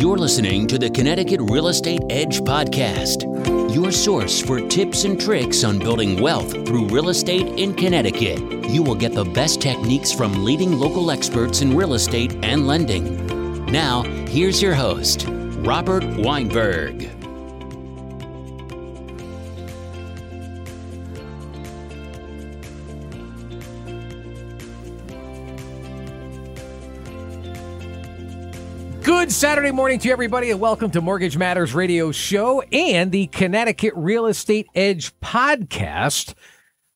You're listening to the Connecticut Real Estate Edge Podcast, your source for tips and tricks on building wealth through real estate in Connecticut. You will get the best techniques from leading local experts in real estate and lending. Now, here's your host, Robert Weinberg. Saturday morning to everybody, and welcome to Mortgage Matters Radio Show and the Connecticut Real Estate Edge podcast,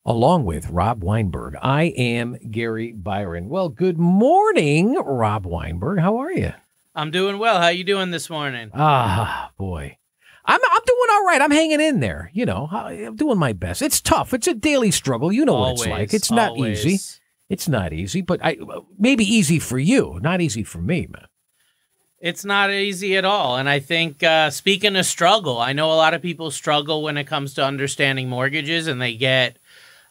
along with Rob Weinberg. I am Gary Byron. Well, good morning, Rob Weinberg. How are you? I'm doing well. How are you doing this morning? Ah, boy. I'm I'm doing all right. I'm hanging in there. You know, I'm doing my best. It's tough. It's a daily struggle. You know always, what it's like. It's not always. easy. It's not easy, but I maybe easy for you, not easy for me, man. It's not easy at all. And I think, uh, speaking of struggle, I know a lot of people struggle when it comes to understanding mortgages and they get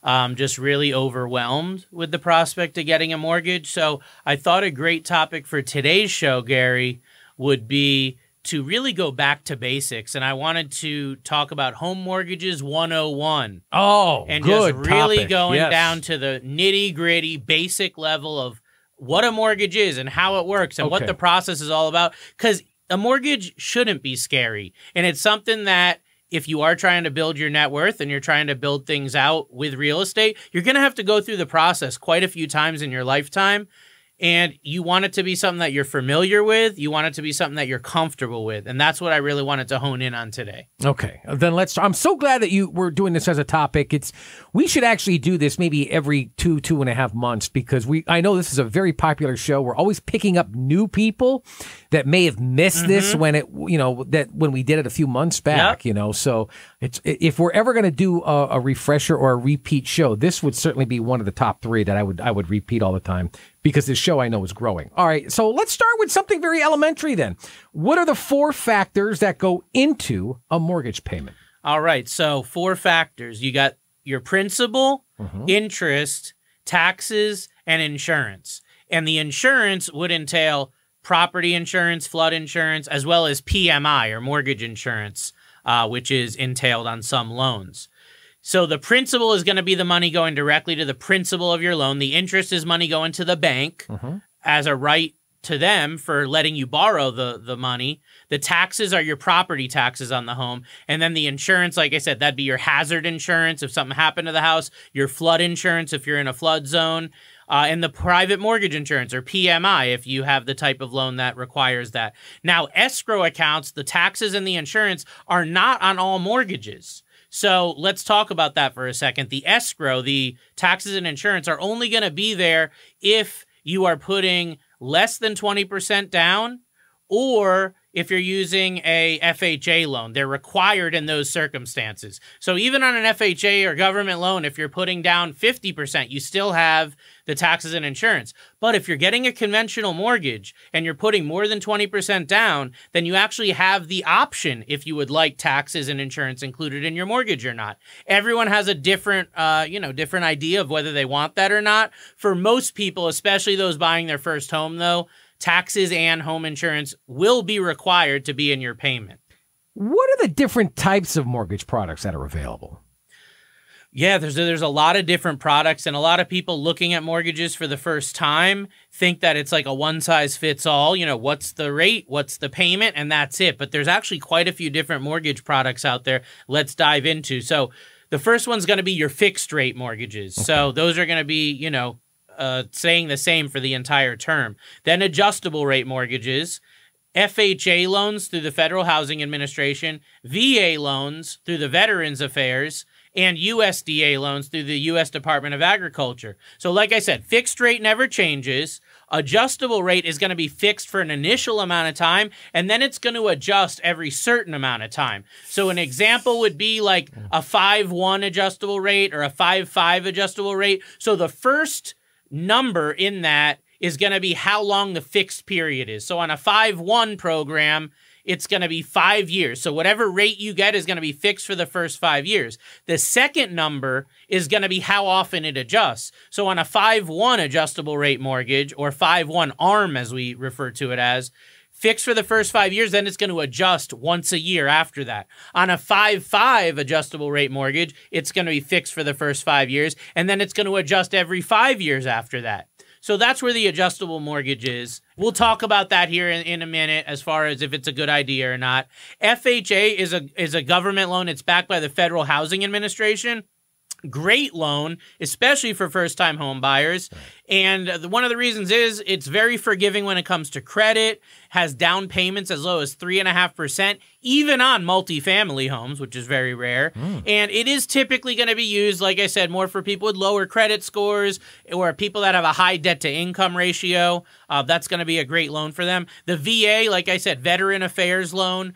um, just really overwhelmed with the prospect of getting a mortgage. So I thought a great topic for today's show, Gary, would be to really go back to basics. And I wanted to talk about home mortgages 101. Oh, and just really topic. going Yes. down to the nitty gritty basic level of what a mortgage is and how it works and what the process is all about. Because a mortgage shouldn't be scary. And it's something that if you are trying to build your net worth and you're trying to build things out with real estate, you're going to have to go through the process quite a few times in your lifetime. And you want it to be something that you're familiar with. You want it to be something that you're comfortable with. And that's what I really wanted to hone in on today. Okay, then let's. I'm so glad that you were doing this as a topic. It's we should actually do this maybe every two two and a half months because we. I know this is a very popular show. We're always picking up new people that may have missed this mm-hmm. when it you know that when we did it a few months back. Yep. You know, so it's if we're ever going to do a, a refresher or a repeat show, this would certainly be one of the top three that I would I would repeat all the time because this show I know is growing. All right, so let's start with something very elementary then. What are the four factors that go into a mortgage payment? All right. So four factors. You got your principal, mm-hmm. interest, taxes, and insurance. And the insurance would entail property insurance, flood insurance, as well as PMI or mortgage insurance, uh, which is entailed on some loans. So the principal is going to be the money going directly to the principal of your loan. The interest is money going to the bank as a right to them for letting you borrow the the money. The taxes are your property taxes on the home, and then the insurance, like I said, that'd be your hazard insurance if something happened to the house, your flood insurance if you're in a flood zone, uh, and the private mortgage insurance or PMI if you have the type of loan that requires that. Now, escrow accounts, the taxes and the insurance are not on all mortgages. So let's talk about that for a second. The escrow, the taxes and insurance are only going to be there if you are putting less than 20% down or if you're using a FHA loan. They're required in those circumstances. So even on an FHA or government loan, if you're putting down 50%, you still have the taxes and insurance. But if you're getting a conventional mortgage and you're putting more than 20% down, then you actually have the option if you would like taxes and insurance included in your mortgage or not. Everyone has a different, uh, you know, different idea of whether they want that or not. For most people, especially those buying their first home, though, taxes and home insurance will be required to be in your payment. What are the different types of mortgage products that are available? Yeah, there's there's a lot of different products, and a lot of people looking at mortgages for the first time think that it's like a one size fits all. You know, what's the rate, what's the payment, and that's it. But there's actually quite a few different mortgage products out there. Let's dive into. So the first one's going to be your fixed rate mortgages. So those are going to be, you know, uh, staying the same for the entire term. Then adjustable rate mortgages. FHA loans through the Federal Housing Administration, VA loans through the Veterans Affairs, and USDA loans through the U.S. Department of Agriculture. So, like I said, fixed rate never changes. Adjustable rate is going to be fixed for an initial amount of time, and then it's going to adjust every certain amount of time. So, an example would be like a 5 1 adjustable rate or a 5 5 adjustable rate. So, the first number in that is going to be how long the fixed period is. So, on a 5 1 program, it's going to be five years. So whatever rate you get is going to be fixed for the first five years. The second number is going to be how often it adjusts. So on a 5 1 adjustable rate mortgage or 5 1 ARM, as we refer to it as, fixed for the first five years, then it's going to adjust once a year after that. On a 5 5 adjustable rate mortgage, it's going to be fixed for the first five years, and then it's going to adjust every five years after that. So that's where the adjustable mortgage is. We'll talk about that here in, in, a minute as far as if it's a good idea or not. FHA is a is a government loan. It's backed by the Federal Housing Administration great loan, especially for first time home buyers. And one of the reasons is it's very forgiving when it comes to credit, has down payments as low as 3.5%, even on multifamily homes, which is very rare. Mm. And it is typically going to be used, like I said, more for people with lower credit scores or people that have a high debt to income ratio. Uh, that's going to be a great loan for them. The VA, like I said, Veteran Affairs loan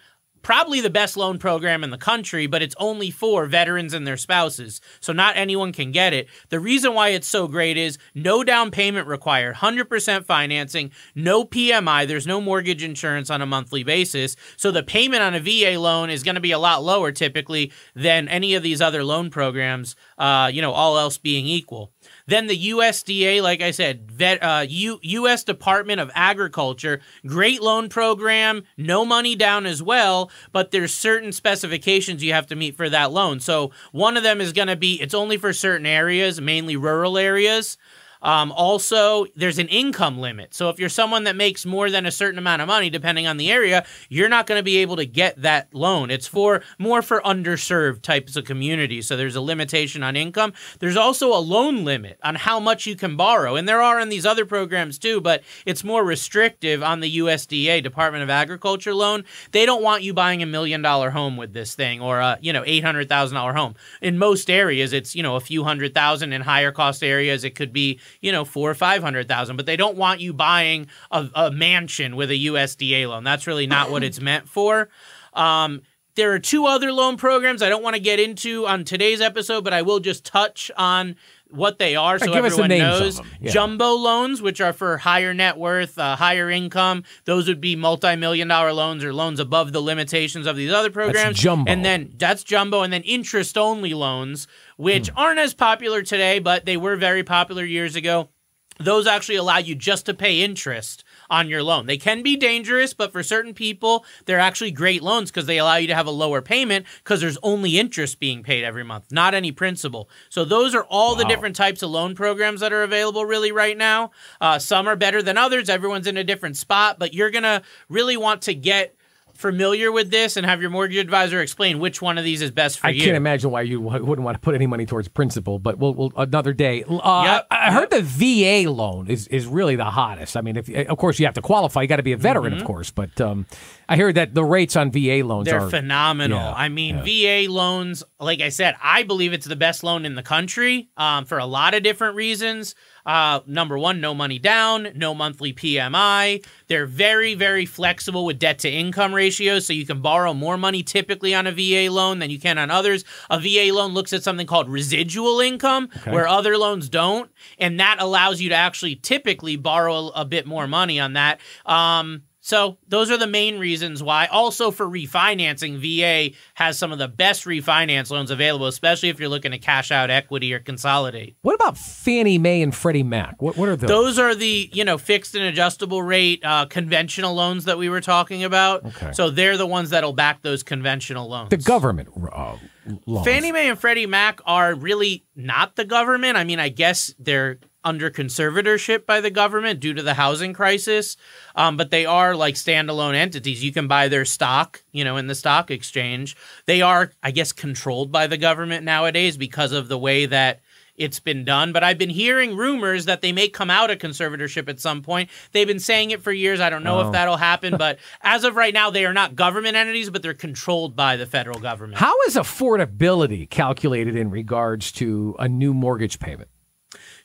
probably the best loan program in the country, but it's only for veterans and their spouses. So not anyone can get it. The reason why it's so great is no down payment required, 100% financing, no PMI, there's no mortgage insurance on a monthly basis. So the payment on a VA loan is going to be a lot lower typically than any of these other loan programs, uh, you know, all else being equal. Then the USDA, like I said, vet, uh, U, U.S. Department of Agriculture, great loan program, no money down as well, but there's certain specifications you have to meet for that loan. So one of them is going to be it's only for certain areas, mainly rural areas. Um, also, there's an income limit. So if you're someone that makes more than a certain amount of money, depending on the area, you're not going to be able to get that loan. It's for more for underserved types of communities. So there's a limitation on income. There's also a loan limit on how much you can borrow, and there are in these other programs too, but it's more restrictive on the USDA Department of Agriculture loan. They don't want you buying a million dollar home with this thing or a you know eight hundred thousand dollar home. In most areas, it's you know a few hundred thousand. In higher cost areas, it could be you know, four or five hundred thousand, but they don't want you buying a, a, mansion with a USDA loan. That's really not what it's meant for. Um, there are two other loan programs I don't want to get into on today's episode, but I will just touch on what they are so everyone knows. Yeah. Jumbo loans, which are for higher net worth, uh, higher income, those would be multi-million dollar loans or loans above the limitations of these other programs. That's jumbo. And then that's jumbo, and then interest-only loans, which hmm. aren't as popular today, but they were very popular years ago. Those actually allow you just to pay interest on your loan. They can be dangerous, but for certain people, they're actually great loans because they allow you to have a lower payment because there's only interest being paid every month, not any principal. So those are all wow. the different types of loan programs that are available really right now. Uh, some are better than others. Everyone's in a different spot, but you're going to really want to get familiar with this and have your mortgage advisor explain which one of these is best for I you. I can't imagine why you wouldn't want to put any money towards principal, but we'll, we'll another day. Uh, yep. I, I, heard the VA loan is, is really the hottest. I mean, if of course you have to qualify, you got to be a veteran, mm-hmm. of course, but um, I hear that the rates on VA loans They're are phenomenal. Yeah, I mean, yeah. VA loans, like I said, I believe it's the best loan in the country um, for a lot of different reasons. Uh, number one, no money down, no monthly PMI. They're very, very flexible with debt to income ratios, so you can borrow more money typically on a VA loan than you can on others. A VA loan looks at something called residual income, okay. where other loans don't, and that allows you to actually typically borrow a, a bit more money on that. Um, so those are the main reasons why. Also for refinancing, VA has some of the best refinance loans available, especially if you're looking to cash out equity or consolidate. What about Fannie Mae and Freddie Mac? What what are those? Those are the you know fixed and adjustable rate uh, conventional loans that we were talking about. Okay. So they're the ones that'll back those conventional loans. The government. Uh, loans. Fannie Mae and Freddie Mac are really not the government. I mean, I guess they're under conservatorship by the government due to the housing crisis. Um, but they are like standalone entities. You can buy their stock, you know, in the stock exchange. They are, I guess, controlled by the government nowadays because of the way that it's been done. But I've been hearing rumors that they may come out of conservatorship at some point. They've been saying it for years. I don't know oh. if that'll happen, but as of right now, they are not government entities, but they're controlled by the federal government. How is affordability calculated in regards to a new mortgage payment?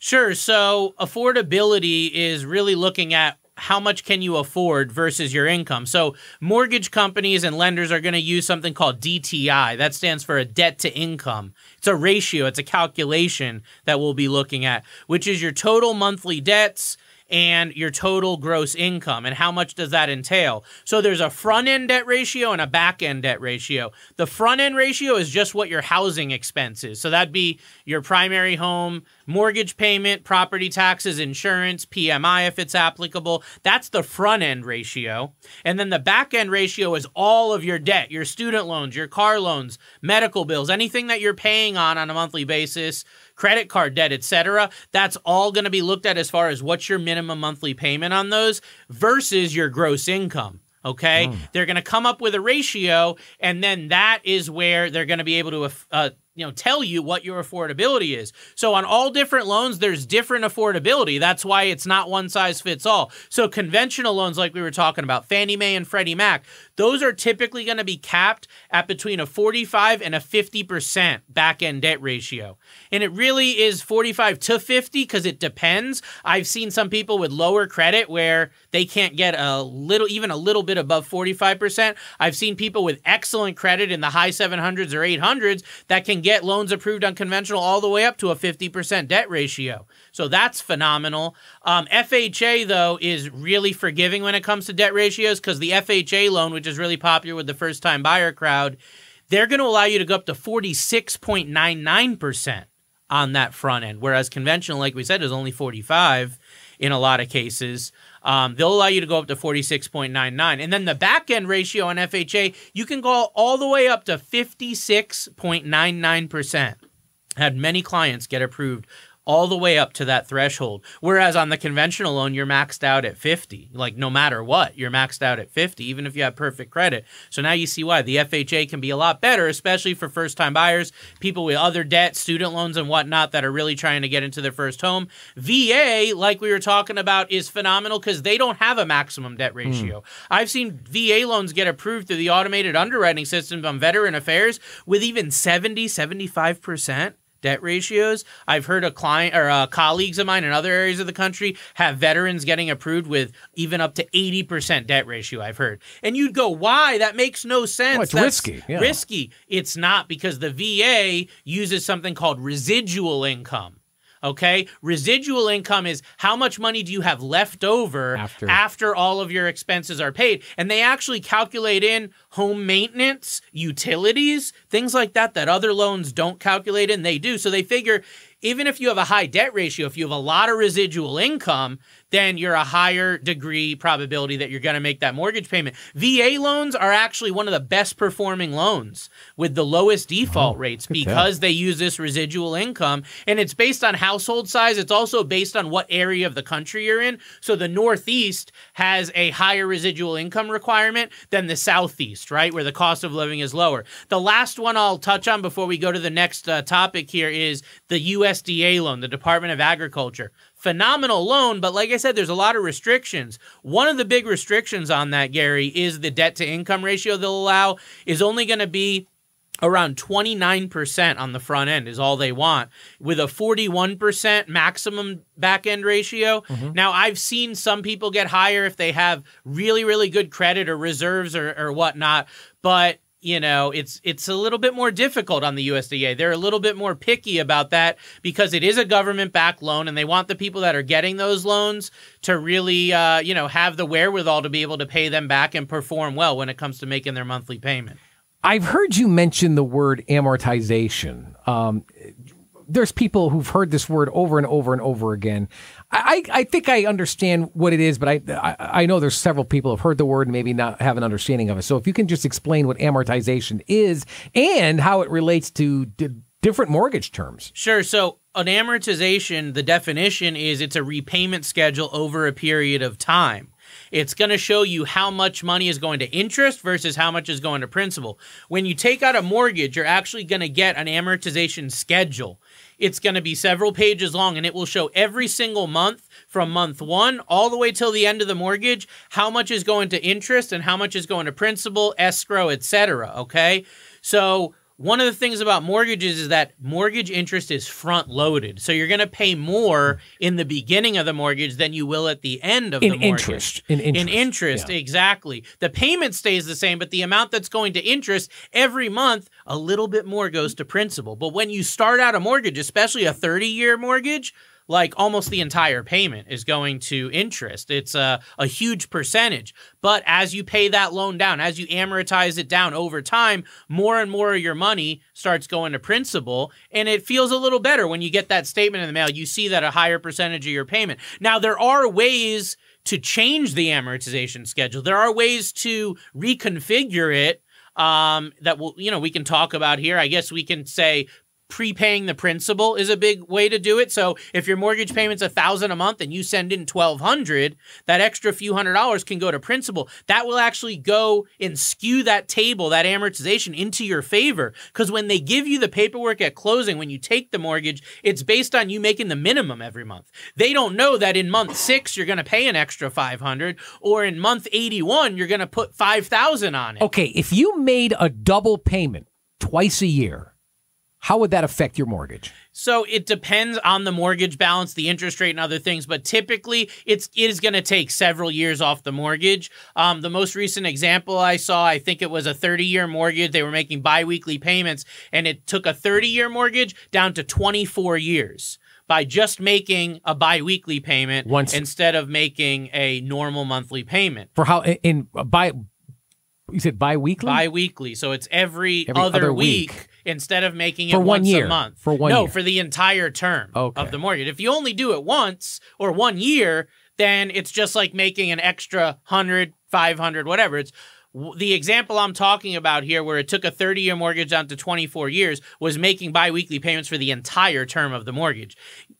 Sure. So affordability is really looking at how much can you afford versus your income. So mortgage companies and lenders are going to use something called DTI. That stands for a debt to income. It's a ratio, it's a calculation that we'll be looking at, which is your total monthly debts and your total gross income and how much does that entail. So there's a front end debt ratio and a back end debt ratio. The front end ratio is just what your housing expense is. So that'd be your primary home, mortgage payment, property taxes, insurance, PMI if it's applicable. That's the front end ratio. And then the back end ratio is all of your debt, your student loans, your car loans, medical bills, anything that you're paying on on a monthly basis, credit card debt, etc. That's all going to be looked at as far as what's your minimum monthly payment on those versus your gross income. Okay, mm. they're going to come up with a ratio, and then that is where they're going to be able to uh, you know tell you what your affordability is. So on all different loans there's different affordability. That's why it's not one size fits all. So conventional loans like we were talking about fannie mae and freddie mac those are typically going to be capped at between a 45 and a 50% back end debt ratio. And it really is 45 to 50 because it depends. I've seen some people with lower credit where they can't get a little even a little bit above 45% i've seen people with excellent credit in the high 700s or 800s that can get loans approved on conventional all the way up to a 50% debt ratio. So that's phenomenal. Um, FHA, though, is really forgiving when it comes to debt ratios because the FHA loan, which is really popular with the first time buyer crowd, they're going to allow you to go up to 46.99% on that front end, whereas conventional, like we said, is only 45 in a lot of cases. Um, they'll allow you to go up to 46.99. And then the back end ratio on FHA, you can go all the way up to 56.99%. Had many clients get approved all the way up to that threshold. Whereas on the conventional loan, you're maxed out at 50. Like no matter what, you're maxed out at 50, even if you have perfect credit. So now you see why the FHA can be a lot better, especially for first time buyers, people with other debt, student loans, and whatnot that are really trying to get into their first home. VA, like we were talking about, is phenomenal because they don't have a maximum debt ratio. Mm. I've seen VA loans get approved through the automated underwriting system on veteran affairs with even 70, 75% debt ratios. I've heard a client or uh, colleagues of mine in other areas of the country have veterans getting approved with even up to 80% debt ratio, I've heard. And you'd go, why? That makes no sense. Oh, it's That's risky. Yeah. Risky. It's not because the VA uses something called residual income. Okay. Residual income is how much money do you have left over after, after all of your expenses are paid? And they actually calculate in home maintenance, utilities, things like that, that other loans don't calculate in. They do. So they figure even if you have a high debt ratio, if you have a lot of residual income, then you're a higher degree probability that you're going to make that mortgage payment. VA loans are actually one of the best performing loans with the lowest default oh, rates because they use this residual income and it's based on household size. It's also based on what area of the country you're in. So the Northeast has a higher residual income requirement than the Southeast, right? Where the cost of living is lower. The last one I'll touch on before we go to the next uh, topic here is the USDA loan, the Department of Agriculture phenomenal loan, but like I said, there's a lot of restrictions. One of the big restrictions on that, Gary, is the debt to income ratio they'll allow is only going to be around 29% on the front end is all they want with a 41% maximum back end ratio. Mm-hmm. Now, I've seen some people get higher if they have really, really good credit or reserves or, or whatnot, but you know, it's it's a little bit more difficult on the USDA. They're a little bit more picky about that because it is a government backed loan, and they want the people that are getting those loans to really, uh, you know, have the wherewithal to be able to pay them back and perform well when it comes to making their monthly payment. I've heard you mention the word amortization. Um, there's people who've heard this word over and over and over again. I, I think I understand what it is, but I, I, I know there's several people who've heard the word and maybe not have an understanding of it. So if you can just explain what amortization is and how it relates to d- different mortgage terms. Sure. So an amortization, the definition is it's a repayment schedule over a period of time. It's going to show you how much money is going to interest versus how much is going to principal. When you take out a mortgage, you're actually going to get an amortization schedule. It's going to be several pages long and it will show every single month from month one all the way till the end of the mortgage how much is going to interest and how much is going to principal, escrow, etc. Okay. So one of the things about mortgages is that mortgage interest is front loaded. So you're going to pay more in the beginning of the mortgage than you will at the end of in the mortgage. Interest. In interest. In interest, yeah. exactly. The payment stays the same, but the amount that's going to interest every month, a little bit more goes to principal. But when you start out a mortgage, especially a 30 year mortgage, like almost the entire payment is going to interest. It's a, a huge percentage. But as you pay that loan down, as you amortize it down over time, more and more of your money starts going to principal. And it feels a little better when you get that statement in the mail. You see that a higher percentage of your payment. Now, there are ways to change the amortization schedule, there are ways to reconfigure it um, that will you know we can talk about here. I guess we can say prepaying the principal is a big way to do it. So if your mortgage payment's a thousand a month and you send in twelve hundred, that extra few hundred dollars can go to principal. That will actually go and skew that table, that amortization into your favor. Because when they give you the paperwork at closing, when you take the mortgage, it's based on you making the minimum every month. They don't know that in month six you're going to pay an extra five hundred, or in month eighty one you're going to put five thousand on it. Okay, if you made a double payment twice a year how would that affect your mortgage? So it depends on the mortgage balance, the interest rate, and other things. But typically, it's it is going to take several years off the mortgage. Um, the most recent example I saw, I think it was a 30 year mortgage. They were making biweekly payments, and it took a 30 year mortgage down to 24 years by just making a biweekly payment Once. instead of making a normal monthly payment. For how in by you said biweekly? Biweekly. So it's every, every other, other week. week instead of making it for one once year. a month. For one year. no, year. for the entire term okay. of the mortgage. If you only do it once or one year, then it's just like making an extra 100, 500, whatever. It's the example I'm talking about here, where it took a 30 year mortgage down to 24 years, was making biweekly payments for the entire term of the mortgage.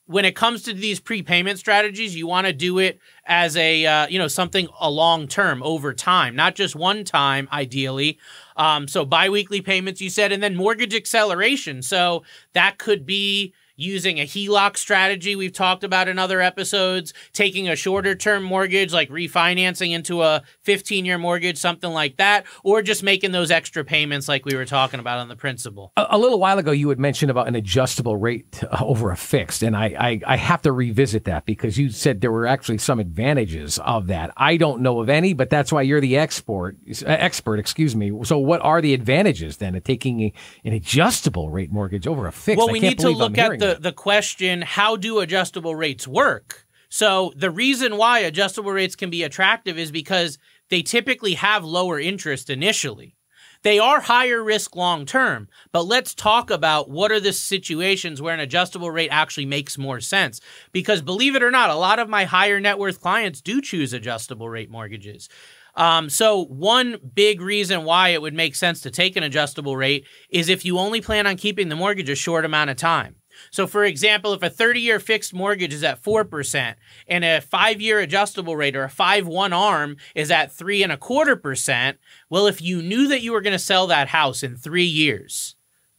When it comes to these prepayment strategies, you want to do it as a uh, you know something a long term over time, not just one time, ideally. Um, so biweekly payments, you said, and then mortgage acceleration. So that could be using a HELOC strategy we've talked about in other episodes, taking a shorter term mortgage, like refinancing into a 15 year mortgage, something like that, or just making those extra payments like we were talking about on the principal. A, a little while ago, you had mentioned about an adjustable rate uh, over a fixed, and I, I, I have to revisit that because you said there were actually some advantages of that. I don't know of any, but that's why you're the expert, uh, expert, excuse me. So what are the advantages then of taking a, an adjustable rate mortgage over a fixed? Well, we need to look at the, the question how do adjustable rates work? So, the reason why adjustable rates can be attractive is because they typically have lower interest initially. They are higher risk long term, but let's talk about what are the situations where an adjustable rate actually makes more sense. Because believe it or not, a lot of my higher net worth clients do choose adjustable rate mortgages. Um, so, one big reason why it would make sense to take an adjustable rate is if you only plan on keeping the mortgage a short amount of time. So, for example, if a 30 year fixed mortgage is at 4% and a five year adjustable rate or a 5 1 arm is at three and a quarter percent, well, if you knew that you were going to sell that house in three years,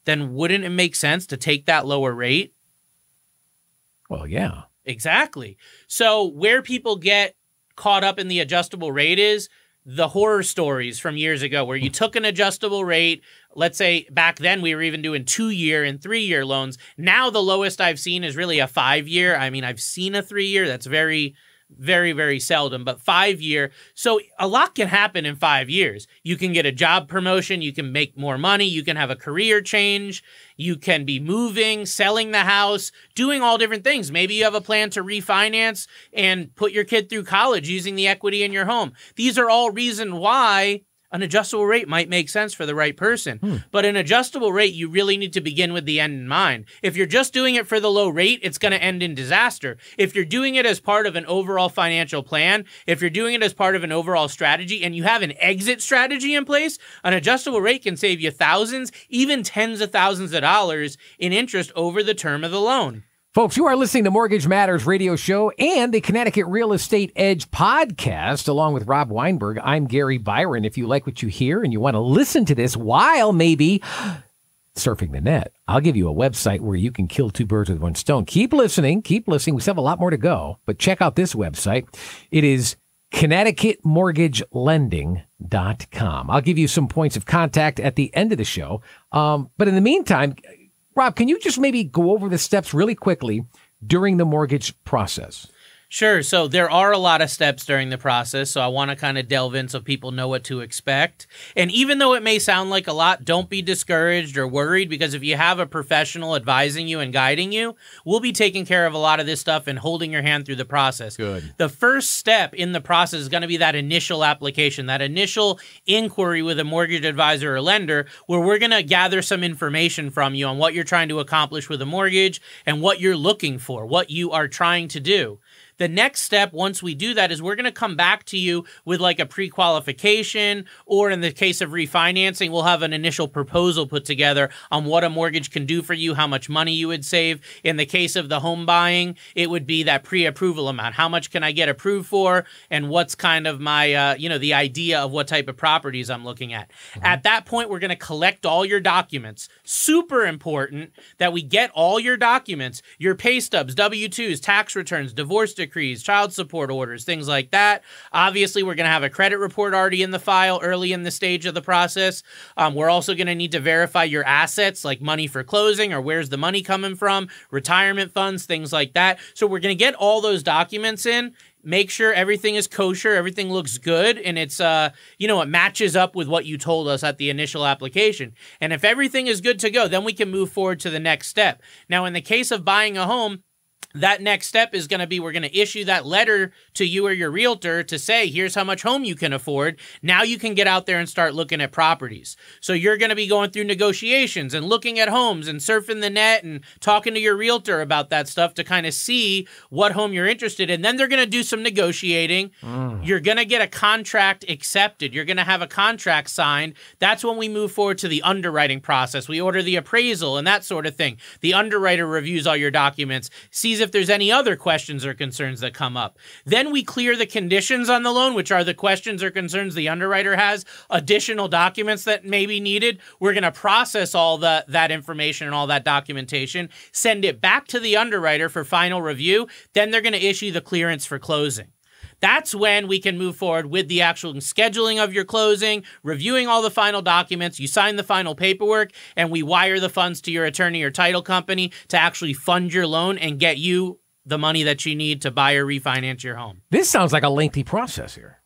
then wouldn't it make sense to take that lower rate? Well, yeah. Exactly. So, where people get caught up in the adjustable rate is the horror stories from years ago where you hmm. took an adjustable rate. Let's say back then we were even doing two year and three year loans. Now the lowest I've seen is really a five year. I mean, I've seen a three year. That's very very, very seldom, but five year. So a lot can happen in five years. You can get a job promotion, you can make more money, you can have a career change, you can be moving, selling the house, doing all different things. Maybe you have a plan to refinance and put your kid through college using the equity in your home. These are all reason why an adjustable rate might make sense for the right person. Hmm. But an adjustable rate, you really need to begin with the end in mind. If you're just doing it for the low rate, it's going to end in disaster. If you're doing it as part of an overall financial plan, if you're doing it as part of an overall strategy and you have an exit strategy in place, an adjustable rate can save you thousands, even tens of thousands of dollars in interest over the term of the loan. Folks, you are listening to Mortgage Matters radio show and the Connecticut Real Estate Edge podcast, along with Rob Weinberg. I'm Gary Byron. If you like what you hear and you want to listen to this while maybe surfing the net, I'll give you a website where you can kill two birds with one stone. Keep listening, keep listening. We still have a lot more to go, but check out this website. It is ConnecticutMortgageLending.com. I'll give you some points of contact at the end of the show. Um, but in the meantime, Rob, can you just maybe go over the steps really quickly during the mortgage process? Sure. So there are a lot of steps during the process. So I want to kind of delve in so people know what to expect. And even though it may sound like a lot, don't be discouraged or worried because if you have a professional advising you and guiding you, we'll be taking care of a lot of this stuff and holding your hand through the process. Good. The first step in the process is going to be that initial application, that initial inquiry with a mortgage advisor or lender, where we're going to gather some information from you on what you're trying to accomplish with a mortgage and what you're looking for, what you are trying to do. The next step, once we do that, is we're going to come back to you with like a pre qualification, or in the case of refinancing, we'll have an initial proposal put together on what a mortgage can do for you, how much money you would save. In the case of the home buying, it would be that pre approval amount. How much can I get approved for? And what's kind of my, uh, you know, the idea of what type of properties I'm looking at. Mm-hmm. At that point, we're going to collect all your documents. Super important that we get all your documents, your pay stubs, W 2s, tax returns, divorce decrees, child support orders, things like that. Obviously, we're going to have a credit report already in the file early in the stage of the process. Um, we're also going to need to verify your assets, like money for closing or where's the money coming from, retirement funds, things like that. So we're going to get all those documents in make sure everything is kosher, everything looks good, and it's uh, you know, it matches up with what you told us at the initial application. And if everything is good to go, then we can move forward to the next step. Now, in the case of buying a home, that next step is going to be we're going to issue that letter to you or your realtor to say here's how much home you can afford. Now you can get out there and start looking at properties. So you're going to be going through negotiations and looking at homes and surfing the net and talking to your realtor about that stuff to kind of see what home you're interested in. Then they're going to do some negotiating. Mm. you're going to get a contract accepted. You're going to have a contract signed. That's when we move forward to the underwriting process. We order the appraisal and that sort of thing. The underwriter reviews all your documents sees if there's any other questions or concerns that come up. Then we clear the conditions on the loan, which are the questions or concerns the underwriter has, additional documents that may be needed. We're going to process all the, that information and all that documentation, send it back to the underwriter for final review. Then they're going to issue the clearance for closing. That's when we can move forward with the actual scheduling of your closing, reviewing all the final documents. You sign the final paperwork, and we wire the funds to your attorney or title company to actually fund your loan and get you the money that you need to buy or refinance your home. This sounds like a lengthy process here.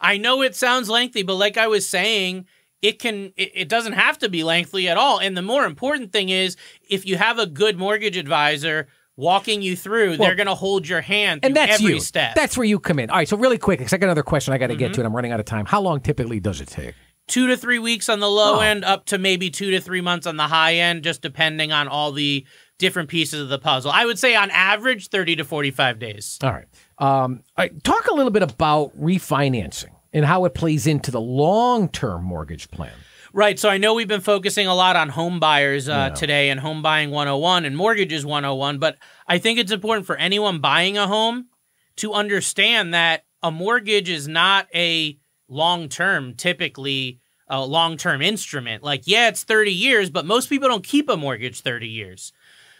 I know it sounds lengthy, but like I was saying, it can it, it, doesn't have to be lengthy at all and the more important thing is if you have a good mortgage advisor walking you through. Well, they're going to hold your hand and that's every you. step. That's where you come in. All right, so really quick, because I got another question I got to mm-hmm. get to, and I'm running out of time. How long typically does it take? Two to three weeks on the low oh. end, up to maybe two to three months on the high end, just depending on all the different pieces of the puzzle. I would say on average, 30 to 45 days. All right. Um, all right talk a little bit about refinancing and how it plays into the long term mortgage plan. Right. So I know we've been focusing a lot on home buyers uh, yeah. today and home buying 101 and mortgages 101, but I think it's important for anyone buying a home to understand that a mortgage is not a long term, typically a long term instrument. Like, yeah, it's 30 years, but most people don't keep a mortgage 30 years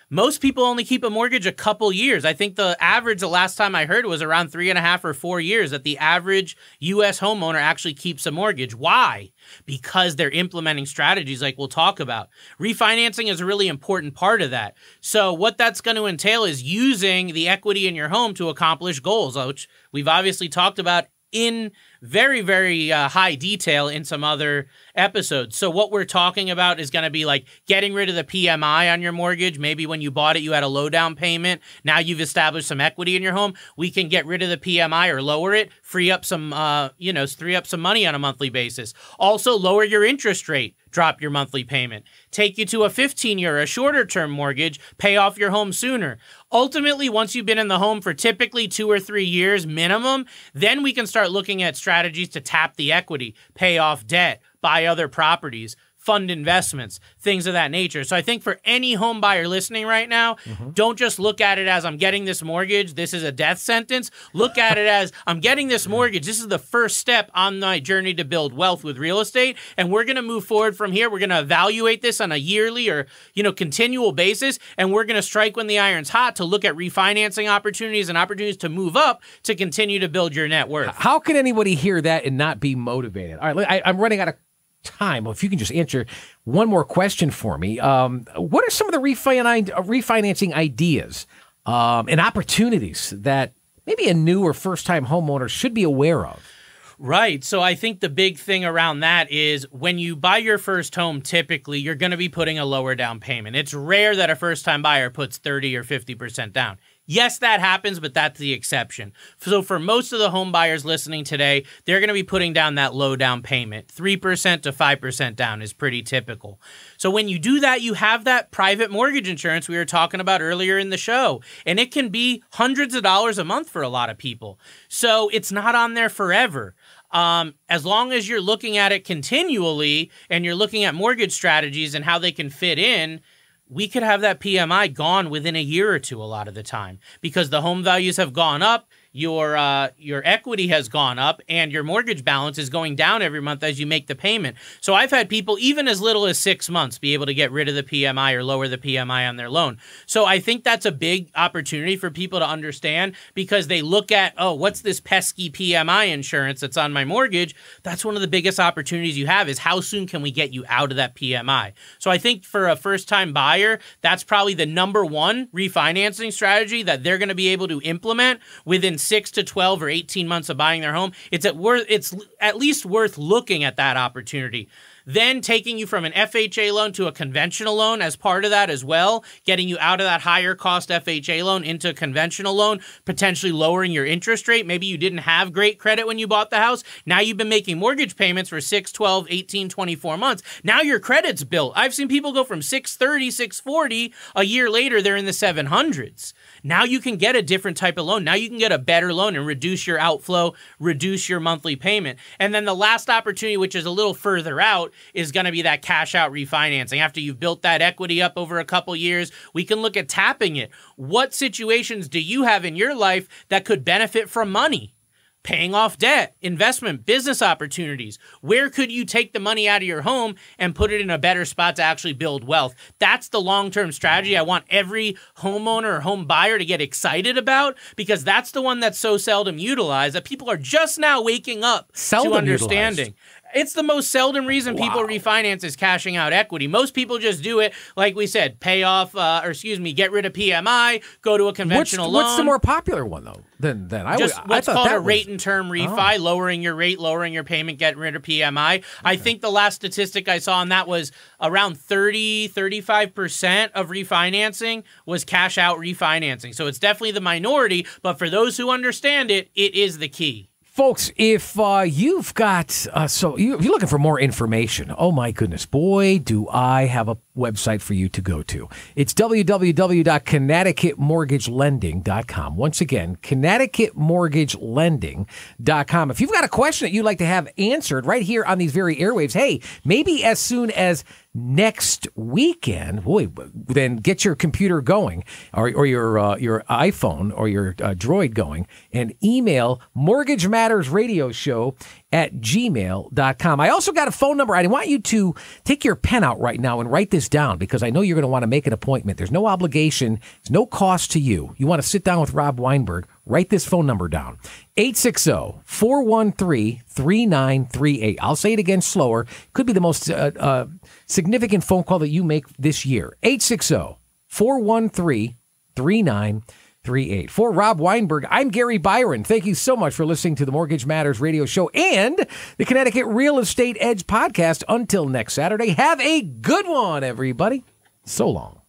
most people only keep a mortgage a couple years. I think the average, the last time I heard, was around three and a half or four years that the average U.S. homeowner actually keeps a mortgage. Why? Because they're implementing strategies like we'll talk about. Refinancing is a really important part of that. So, what that's going to entail is using the equity in your home to accomplish goals, which we've obviously talked about in very, very uh, high detail in some other episodes. So, what we're talking about is going to be like getting rid of the PMI on your mortgage. Maybe when you bought it, you had a low down payment. Now you've established some equity in your home. We can get rid of the PMI or lower it, free up some, uh, you know, free up some money on a monthly basis. Also, lower your interest rate drop your monthly payment, take you to a 15 year, a shorter term mortgage, pay off your home sooner. Ultimately, once you've been in the home for typically two or three years minimum, then we can start looking at strategies to tap the equity, pay off debt, buy other properties, fund investments, things of that nature. So I think for any home buyer listening right now, mm-hmm. don't just look at it as I'm getting this mortgage, this is a death sentence. Look at it as I'm getting this mortgage. This is the first step on my journey to build wealth with real estate and we're going to move forward from here. We're going to evaluate this on a yearly or, you know, continual basis and we're going to strike when the iron's hot to look at refinancing opportunities and opportunities to move up to continue to build your net worth. How can anybody hear that and not be motivated? All right, I, I'm running out of time. If you can just answer one more question for me, um, what are some of the refinancing ideas um, and opportunities that maybe a new or first time homeowner should be aware of? Right. So I think the big thing around that is when you buy your first home, typically you're going to be putting a lower down payment. It's rare that a first time buyer puts 30 or 50% down. Yes, that happens, but that's the exception. So for most of the home buyers listening today, they're going to be putting down that low down payment. 3% to 5% down is pretty typical. So when you do that, you have that private mortgage insurance we were talking about earlier in the show, and it can be hundreds of dollars a month for a lot of people. So it's not on there forever. Um, as long as you're looking at it continually and you're looking at mortgage strategies and how they can fit in, we could have that PMI gone within a year or two a lot of the time because the home values have gone up your uh, your equity has gone up and your mortgage balance is going down every month as you make the payment. So I've had people even as little as six months be able to get rid of the PMI or lower the PMI on their loan. So I think that's a big opportunity for people to understand because they look at oh what's this pesky PMI insurance that's on my mortgage? That's one of the biggest opportunities you have is how soon can we get you out of that PMI? So I think for a first time buyer, that's probably the number one refinancing strategy that they're going to be able to implement within six to 12 or 18 months of buying their home, it's at worth it's at least worth looking at that opportunity then taking you from an FHA loan to a conventional loan as part of that as well, getting you out of that higher cost FHA loan into a conventional loan, potentially lowering your interest rate. Maybe you didn't have great credit when you bought the house. Now you've been making mortgage payments for 6, 12, 18, 24 months. Now your credit's built. I've seen people go from 630, 640, a year later they're in the 700s. Now you can get a different type of loan. Now you can get a better loan and reduce your outflow, reduce your monthly payment. And then the last opportunity, which is a little further out, is going to be that cash out refinancing. After you've built that equity up over a couple years, we can look at tapping it. What situations do you have in your life that could benefit from money? paying off debt, investment, business opportunities. Where could you take the money out of your home and put it in a better spot to actually build wealth? That's the long term strategy I want every homeowner or home buyer to get excited about because that's the one that's so seldom utilized that people are just now waking up seldom to understanding. Utilized. It's the most seldom reason wow. people refinance is cashing out equity. Most people just do it, like we said, pay off, uh, or excuse me, get rid of PMI, go to a conventional what's, loan. What's the more popular one though? Than than I just would, what's I called a was... rate and term refi, oh. lowering your rate, lowering your payment, getting rid of PMI. Okay. I think the last statistic I saw on that was around 30, 35% of refinancing was cash out refinancing. So it's definitely the minority, but for those who understand it, it is the key. Folks, if uh, you've got, uh, so you, if you're looking for more information, oh my goodness, boy, do I have a website for you to go to. It's www.connecticutmortgagelending.com. Once again, connecticutmortgagelending.com. If you've got a question that you'd like to have answered right here on these very airwaves, hey, maybe as soon as next weekend, boy, then get your computer going or, or your uh, your iPhone or your uh, Droid going and email Mortgage Matters Radio Show at gmail.com. I also got a phone number. I want you to take your pen out right now and write this down because I know you're going to want to make an appointment. There's no obligation, there's no cost to you. You want to sit down with Rob Weinberg, write this phone number down 860 413 3938. I'll say it again slower. Could be the most uh, uh, significant phone call that you make this year. 860 413 3938. 38. For Rob Weinberg, I'm Gary Byron. Thank you so much for listening to the Mortgage Matters radio show and the Connecticut Real Estate Edge podcast. Until next Saturday, have a good one, everybody. So long.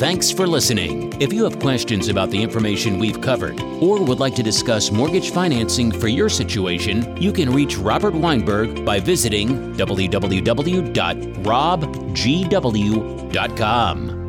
Thanks for listening. If you have questions about the information we've covered or would like to discuss mortgage financing for your situation, you can reach Robert Weinberg by visiting www.robgw.com.